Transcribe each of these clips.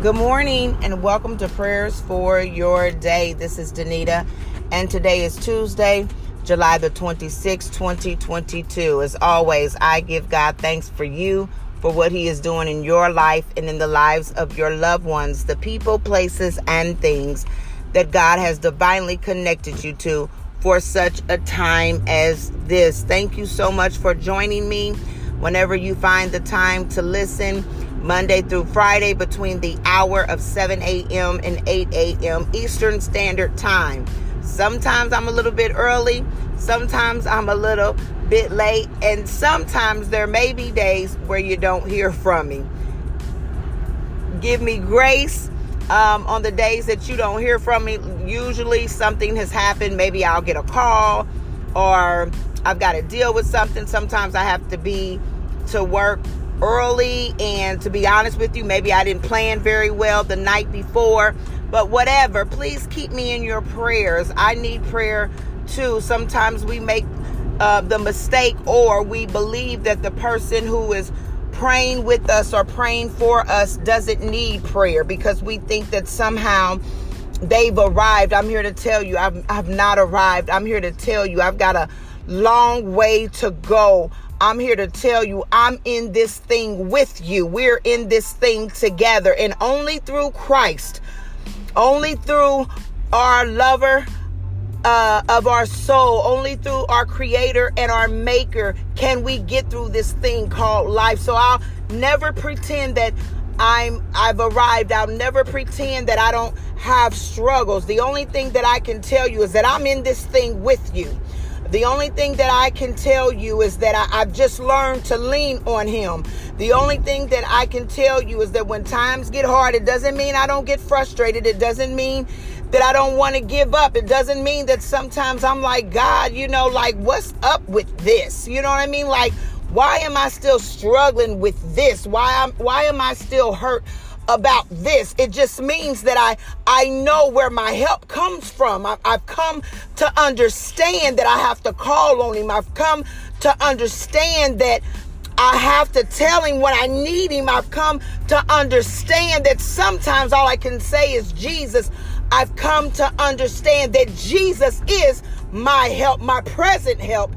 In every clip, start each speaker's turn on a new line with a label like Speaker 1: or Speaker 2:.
Speaker 1: Good morning and welcome to Prayers for Your Day. This is Danita, and today is Tuesday, July the 26th, 2022. As always, I give God thanks for you, for what He is doing in your life and in the lives of your loved ones, the people, places, and things that God has divinely connected you to for such a time as this. Thank you so much for joining me whenever you find the time to listen. Monday through Friday between the hour of 7 a.m. and 8 a.m. Eastern Standard Time. Sometimes I'm a little bit early, sometimes I'm a little bit late, and sometimes there may be days where you don't hear from me. Give me grace um, on the days that you don't hear from me. Usually something has happened. Maybe I'll get a call or I've got to deal with something. Sometimes I have to be to work early and to be honest with you maybe i didn't plan very well the night before but whatever. Please keep me in your prayers. I need prayer too. Sometimes we make uh, the mistake or we believe that the person who is praying with us or praying for us doesn't need prayer because we think that somehow they've arrived. I'm here to tell you i've, I've not arrived. I'm here to tell you i've got a long way to go I'm here to tell you I'm in this thing with you. We're in this thing together. And only through Christ, only through our lover uh, of our soul, only through our creator and our maker can we get through this thing called life. So I'll never pretend that I'm I've arrived. I'll never pretend that I don't have struggles. The only thing that I can tell you is that I'm in this thing with you. The only thing that I can tell you is that I, have just learned to lean on Him. The only thing that I can tell you is that when times get hard, it doesn't mean I don't get frustrated. It doesn't mean that I don't want to give up. It doesn't mean that sometimes I'm like, God, you know, like, what's up with this? You know what I mean? Like, why am I still struggling with this? Why am why am I still hurt? About this. It just means that I I know where my help comes from. I, I've come to understand that I have to call on Him. I've come to understand that I have to tell him when I need him. I've come to understand that sometimes all I can say is Jesus. I've come to understand that Jesus is my help, my present help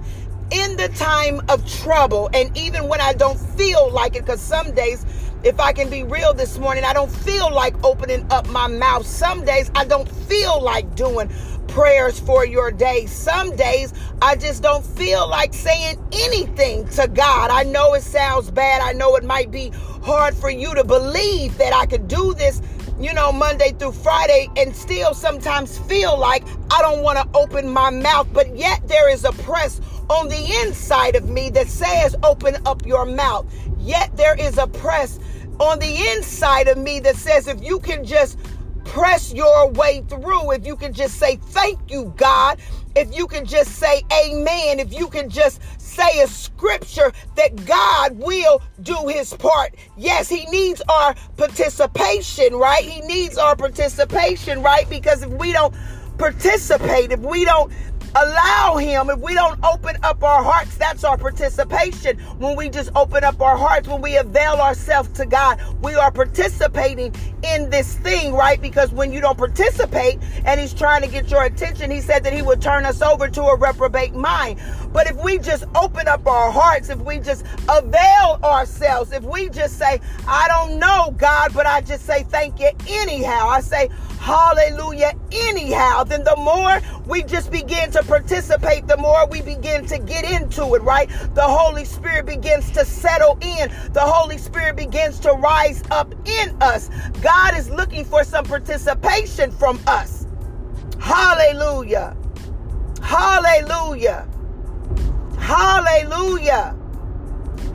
Speaker 1: in the time of trouble. And even when I don't feel like it, because some days if I can be real this morning, I don't feel like opening up my mouth. Some days I don't feel like doing prayers for your day. Some days I just don't feel like saying anything to God. I know it sounds bad. I know it might be hard for you to believe that I could do this, you know, Monday through Friday and still sometimes feel like I don't want to open my mouth. But yet there is a press on the inside of me that says, open up your mouth. Yet there is a press on the inside of me that says if you can just press your way through, if you can just say thank you, God, if you can just say amen, if you can just say a scripture that God will do his part. Yes, he needs our participation, right? He needs our participation, right? Because if we don't participate, if we don't allow him. If we don't open up our hearts that's our participation. When we just open up our hearts when we avail ourselves to god we are participating in this thing right? Because when you don't participate and he's trying to get your attention he said that he would turn us over to a reprobate mind. But if we just open up our hearts if we just avail ourselves if we just say i don't know god but i just say thank you anyhow. I say hallelujah. Anyhow then the more we just begin to participate the more we begin to get into it right? The holy spirit begins to settle in. The holy spirit begins to rise up in us. God is looking for some participation from us. Hallelujah. Hallelujah. Hallelujah.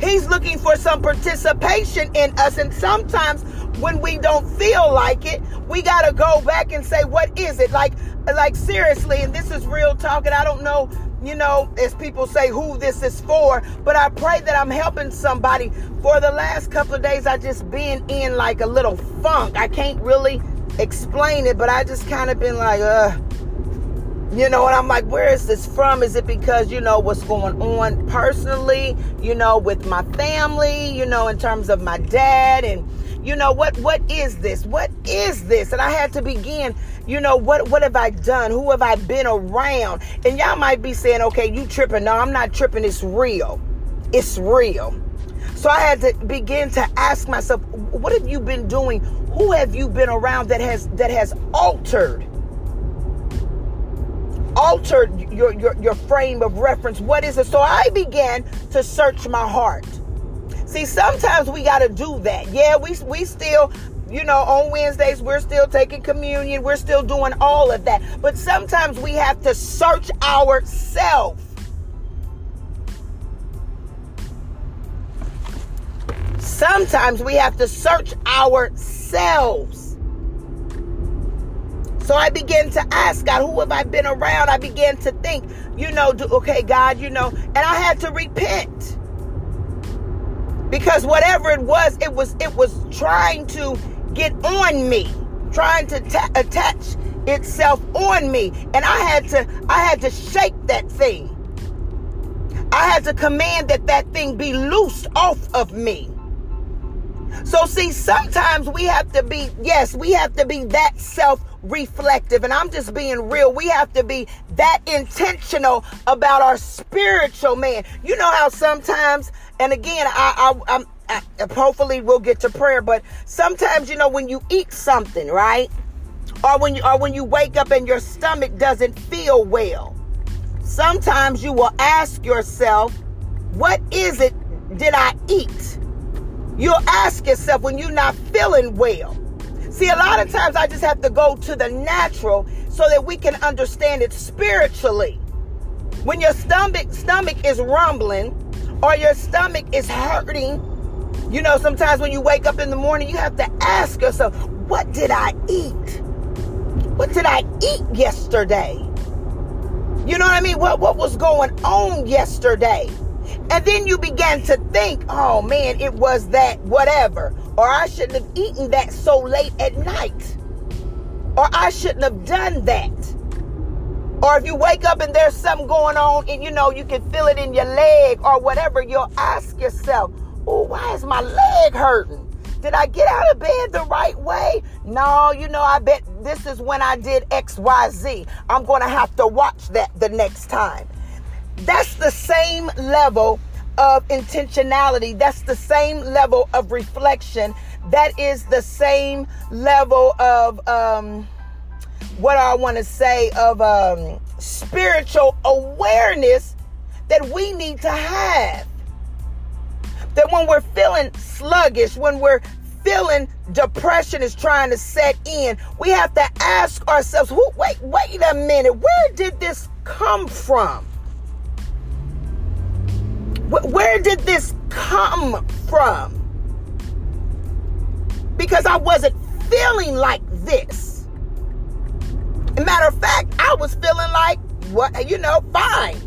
Speaker 1: He's looking for some participation in us. And sometimes when we don't feel like it, we got to go back and say, what is it? Like, like seriously, and this is real talk, and I don't know, you know, as people say who this is for, but I pray that I'm helping somebody. For the last couple of days, I just been in like a little funk. I can't really explain it, but I just kind of been like, uh, you know, and I'm like, where is this from? Is it because, you know, what's going on personally, you know, with my family, you know, in terms of my dad and, you know what what is this? What is this? And i had to begin you know what what have i done? Who have i been around? And y'all might be saying okay you tripping. No i'm not tripping. It's real. It's real. So i had to begin to ask myself what have you been doing? Who have you been around that has that has altered? Altered your, your your frame of reference. What is it? So i began to search my heart See, sometimes we got to do that. Yeah, we we still you know, on Wednesdays, we're still taking communion. We're still doing all of that. But sometimes we have to search ourselves. Sometimes we have to search ourselves. So I began to ask God, who have I been around? I began to think, you know, okay, God, you know, and I had to repent because whatever it was it was it was trying to get on me trying to ta- attach itself on me. And i had to i had to shake that thing. I had to command that that thing be loosed off of me. So see sometimes we have to be yes we have to be that self reflective and i'm just being real. We have to be that intentional about our spiritual man. You know how sometimes and again, I, I, I'm, I, hopefully we'll get to prayer, but sometimes, you know, when you eat something, right? Or when you, or when you wake up and your stomach doesn't feel well, sometimes you will ask yourself, what is it did I eat? You'll ask yourself when you're not feeling well. See, a lot of times I just have to go to the natural so that we can understand it spiritually. When your stomach stomach is rumbling, or your stomach is hurting, you know, sometimes when you wake up in the morning, you have to ask yourself, what did I eat? What did I eat yesterday? You know what I mean? What what was going on yesterday? And then you began to think, oh man, it was that whatever. Or I shouldn't have eaten that so late at night. Or I shouldn't have done that. Or if you wake up and there's something going on and you know you can feel it in your leg or whatever, you'll ask yourself, oh, why is my leg hurting? Did I get out of bed the right way? No, you know, I bet this is when I did XYZ. I'm going to have to watch that the next time. That's the same level of intentionality. That's the same level of reflection. That is the same level of, um, what I want to say of um, spiritual awareness that we need to have. That when we're feeling sluggish, when we're feeling depression is trying to set in, we have to ask ourselves, who, wait, wait a minute, where did this come from? Where did this come from? Because I wasn't feeling like this. Matter of fact, I was feeling like, what, you know, fine.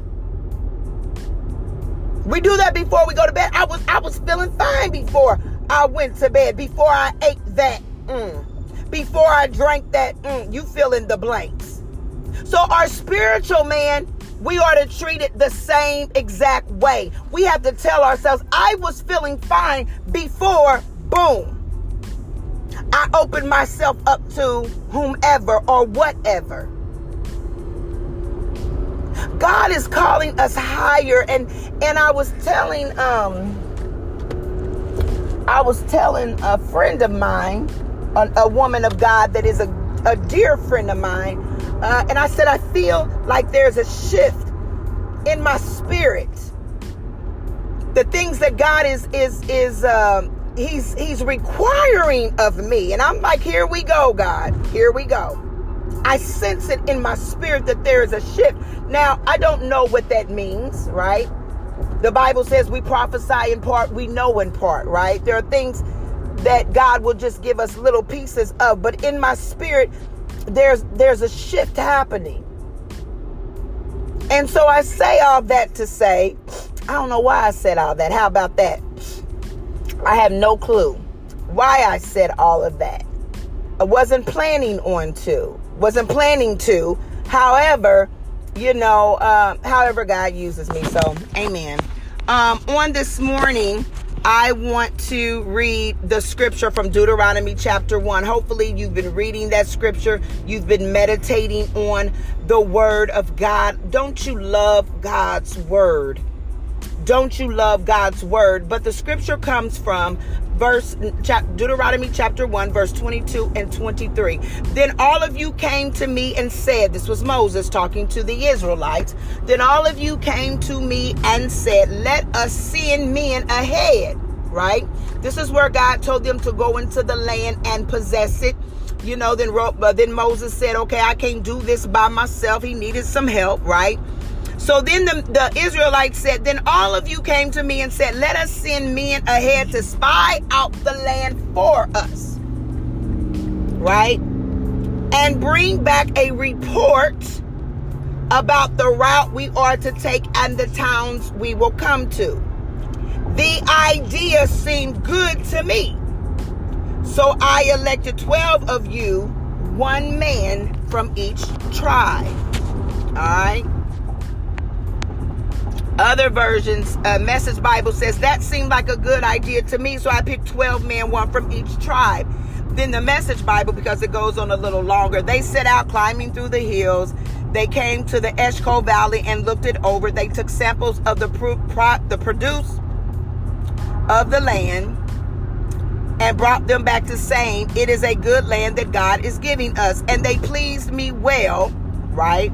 Speaker 1: We do that before we go to bed. I was, I was feeling fine before I went to bed, before I ate that, mm, before I drank that, mm, you fill in the blanks. So our spiritual man, we are to treat it the same exact way. We have to tell ourselves, I was feeling fine before, boom, I open myself up to whomever or whatever. God is calling us higher and and I was telling um I was telling a friend of mine, a, a woman of God that is a, a dear friend of mine, uh, and I said I feel like there's a shift in my spirit. The things that God is is is um, he's he's requiring of me. And i'm like here we go god. Here we go. I sense it in my spirit that there is a shift. Now i don't know what that means right? The bible says we prophesy in part we know in part right? There are things that god will just give us little pieces of but in my spirit there's there's a shift happening. And so i say all that to say i don't know why i said all that. How about that I have no clue why I said all of that. I wasn't planning on to, wasn't planning to. However, you know, uh, however God uses me. So, amen. Um, on this morning, I want to read the scripture from Deuteronomy chapter 1. Hopefully, you've been reading that scripture. You've been meditating on the word of God. Don't you love God's word? Don't you love God's word? But the scripture comes from verse Deuteronomy chapter 1 verse 22 and 23. Then all of you came to me and said, this was Moses talking to the Israelites. Then all of you came to me and said, let us send men ahead, right? This is where God told them to go into the land and possess it. You know, then uh, then Moses said, "Okay, I can't do this by myself." He needed some help, right? So then the, the Israelites said, Then all of you came to me and said, Let us send men ahead to spy out the land for us. Right? And bring back a report about the route we are to take and the towns we will come to. The idea seemed good to me. So I elected 12 of you, one man from each tribe. All right? Other versions, uh, Message Bible says that seemed like a good idea to me, so I picked 12 men, one from each tribe. Then the Message Bible, because it goes on a little longer, they set out climbing through the hills. They came to the Eshcol Valley and looked it over. They took samples of the pro- pro- the produce of the land and brought them back to saying, It is a good land that God is giving us. And they pleased me well, right?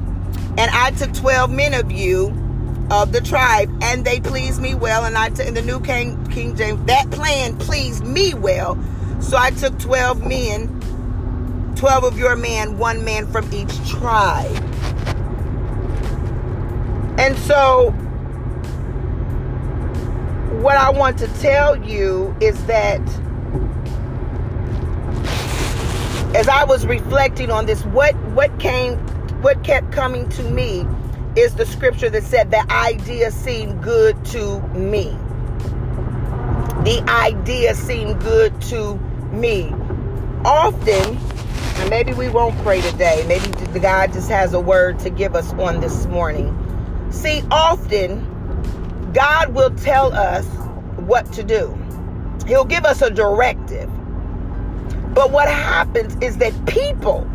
Speaker 1: And I took 12 men of you of the tribe, and they pleased me well. And I, t- in the New King King James, that plan pleased me well. So I took twelve men, twelve of your men, one man from each tribe. And so, what I want to tell you is that as I was reflecting on this, what what came, what kept coming to me is the scripture that said the idea seemed good to me. The idea seemed good to me. Often, and maybe we won't pray today, maybe the God just has a word to give us on this morning. See, often God will tell us what to do. He'll give us a directive. But what happens is that people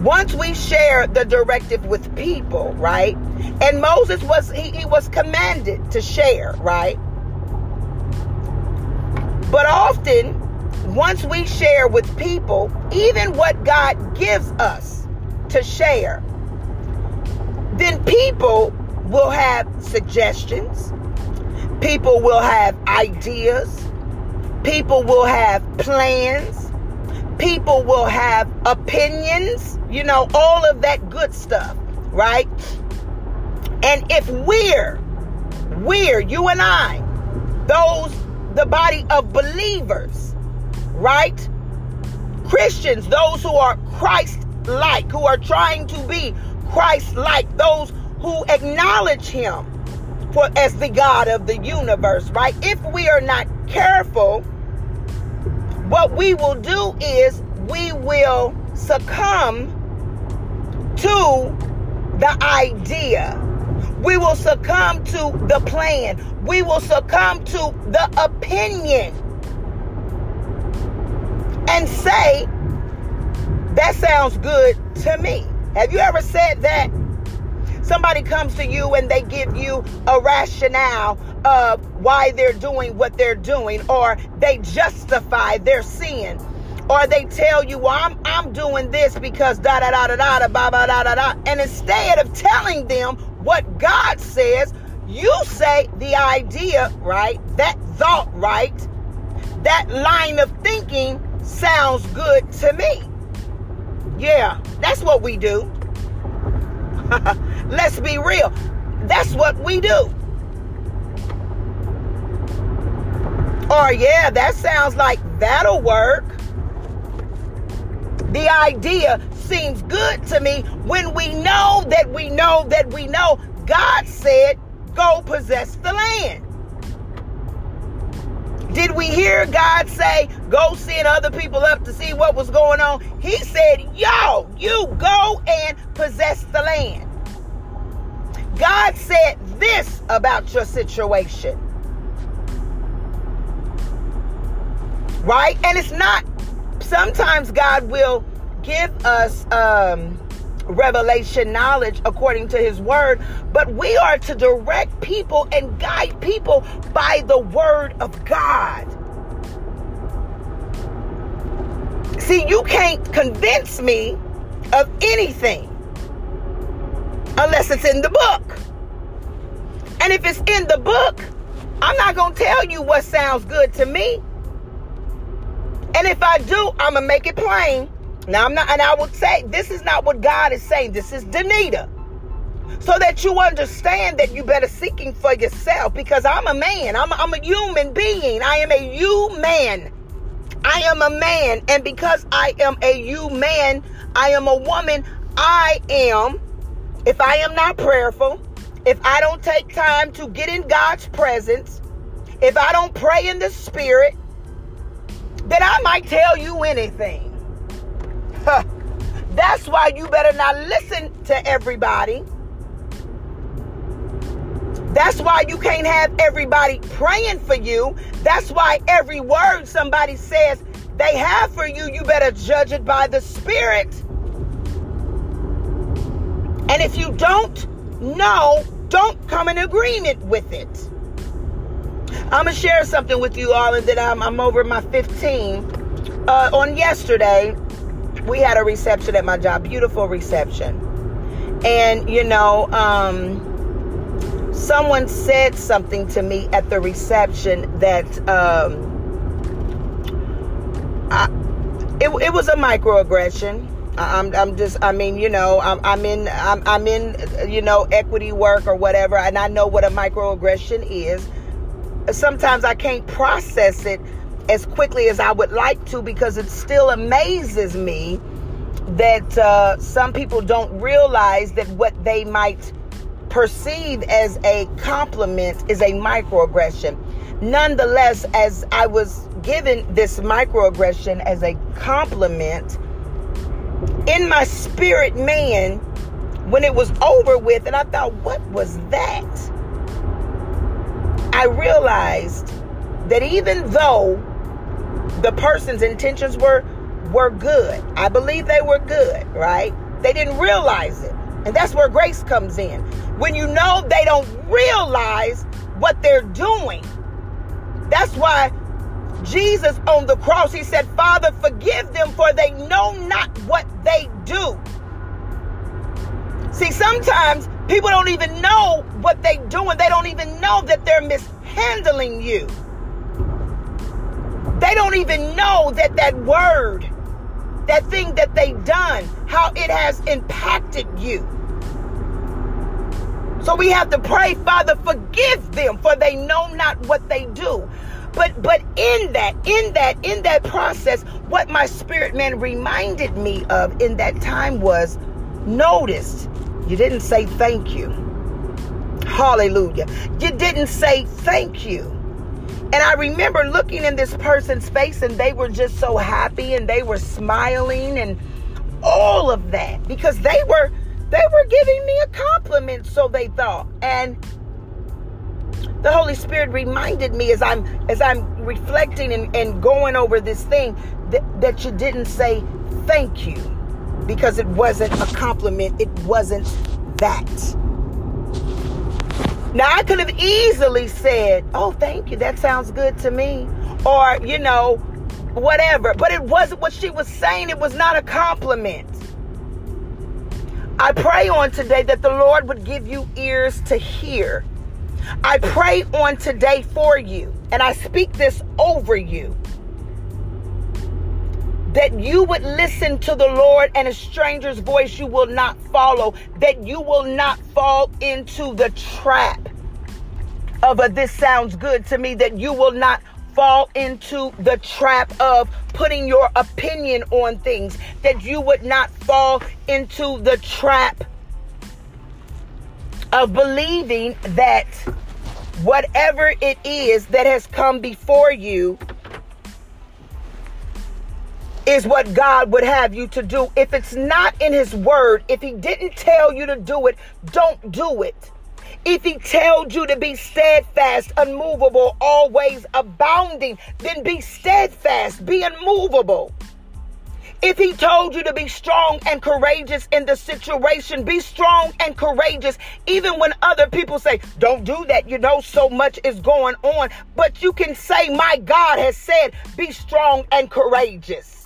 Speaker 1: once we share the directive with people, right? And Moses was he, he was commanded to share, right? But often, once we share with people, even what God gives us to share, then people will have suggestions, people will have ideas, people will have plans, people will have opinions, you know, all of that good stuff, right? And if we're, we're, you and I, those, the body of believers, right? Christians, those who are Christ like, who are trying to be Christ like, those who acknowledge Him for as the God of the universe, right? If we are not careful, what we will do is we will succumb to the idea. We will succumb to the plan. We will succumb to the opinion and say, that sounds good to me. Have you ever said that? Somebody comes to you and they give you a rationale of why they're doing what they're doing, or they justify their sin or they tell you, well, I'm, I'm doing this because da da da da da da ba ba da da da. And instead of telling them what God says, you say the idea, right? That thought, right? That line of thinking sounds good to me. Yeah, that's what we do. Let's be real. That's what we do. Or, yeah, that sounds like that'll work. The idea seems good to me when we know that we know that we know God said, go possess the land. Did we hear God say, go send other people up to see what was going on? He said, yo, you go and possess the land. God said this about your situation. Right? And it's not, sometimes God will give us um, revelation knowledge according to his word, but we are to direct people and guide people by the word of God. See, you can't convince me of anything unless it's in the book. And if it's in the book, I'm not going to tell you what sounds good to me. And if I do, I'm going to make it plain. Now, I'm not, and I would say this is not what God is saying. This is Danita. So that you understand that you better seeking for yourself because I'm a man. I'm a, I'm a human being. I am a human. I am a man. And because I am a human, I am a woman. I am, if I am not prayerful, if I don't take time to get in God's presence, if I don't pray in the spirit, then I might tell you anything. That's why you better not listen to everybody. That's why you can't have everybody praying for you. That's why every word somebody says they have for you, you better judge it by the Spirit. And if you don't know, don't come in agreement with it. I'm to share something with you all, and then I'm, I'm over my 15. Uh, on yesterday, we had a reception at my job, beautiful reception. And, you know, um, someone said something to me at the reception that um, I, it, it was a microaggression. I'm, I'm just, I mean, you know, I'm, I'm in, I'm, I'm in, you know, equity work or whatever, and I know what a microaggression is. Sometimes I can't process it as quickly as I would like to because it still amazes me that uh, some people don't realize that what they might perceive as a compliment is a microaggression. Nonetheless, as I was given this microaggression as a compliment, in my spirit man, when it was over with, and I thought, what was that? I realized that even though the person's intentions were were good. I believe they were good, right? They didn't realize it. And that's where grace comes in. When you know they don't realize what they're doing. That's why Jesus on the cross, he said, Father, forgive them, for they know not what they do. See, sometimes people don't even know what they're doing. They don't even know that they're mishandling you. They don't even know that that word, that thing that they've done, how it has impacted you. So we have to pray, Father, forgive them, for they know not what they do. But but in that, in that, in that process, what my spirit man reminded me of in that time was notice you didn't say thank you. Hallelujah. You didn't say thank you. And I remember looking in this person's face and they were just so happy and they were smiling and all of that because they were they were giving me a compliment so they thought. And the Holy Spirit reminded me as I'm as I'm reflecting and, and going over this thing that, that you didn't say thank you because it wasn't a compliment. It wasn't that. Now, I could have easily said, Oh, thank you. That sounds good to me. Or, you know, whatever. But it wasn't what she was saying. It was not a compliment. I pray on today that the Lord would give you ears to hear. I pray on today for you, and I speak this over you that you would listen to the Lord and a stranger's voice you will not follow, that you will not fall into the trap of a this sounds good to me, that you will not fall into the trap of putting your opinion on things, that you would not fall into the trap of believing that whatever it is that has come before you is what God would have you to do. If it's not in His Word, if He didn't tell you to do it, don't do it. If he told you to be steadfast, unmovable, always abounding, then be steadfast, be unmovable. If he told you to be strong and courageous in the situation, be strong and courageous, even when other people say, don't do that. You know, so much is going on. But you can say, my God has said, be strong and courageous.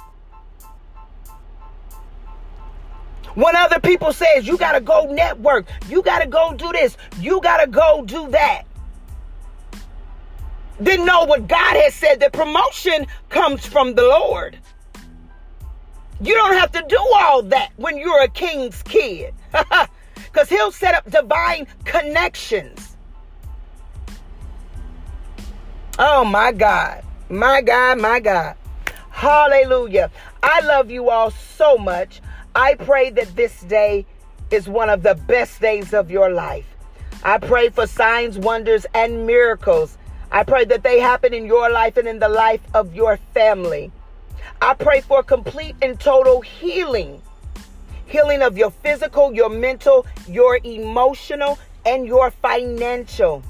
Speaker 1: When other people says you got to go network, you got to go do this, you got to go do that. Then know what God has said that promotion comes from the Lord. You don't have to do all that when you're a king's kid. Because he'll set up divine connections. Oh my God. My God, my God. Hallelujah. I love you all so much. I pray that this day is one of the best days of your life. I pray for signs, wonders, and miracles. I pray that they happen in your life and in the life of your family. I pray for complete and total healing healing of your physical, your mental, your emotional, and your financial.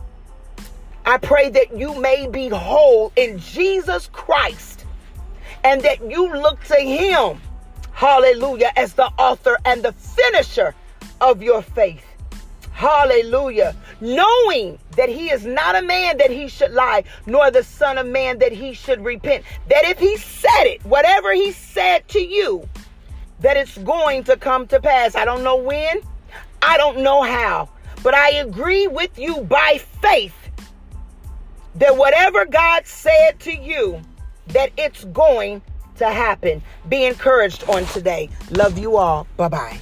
Speaker 1: I pray that you may be whole in Jesus Christ and that you look to Him Hallelujah. As the author and the finisher of your faith. Hallelujah. Knowing that he is not a man that he should lie, nor the son of man that he should repent. That if he said it, whatever he said to you, that it's going to come to pass. I don't know when, I don't know how, but I agree with you by faith that whatever God said to you, that it's going to happen. Be encouraged on today. Love you all. Bye bye.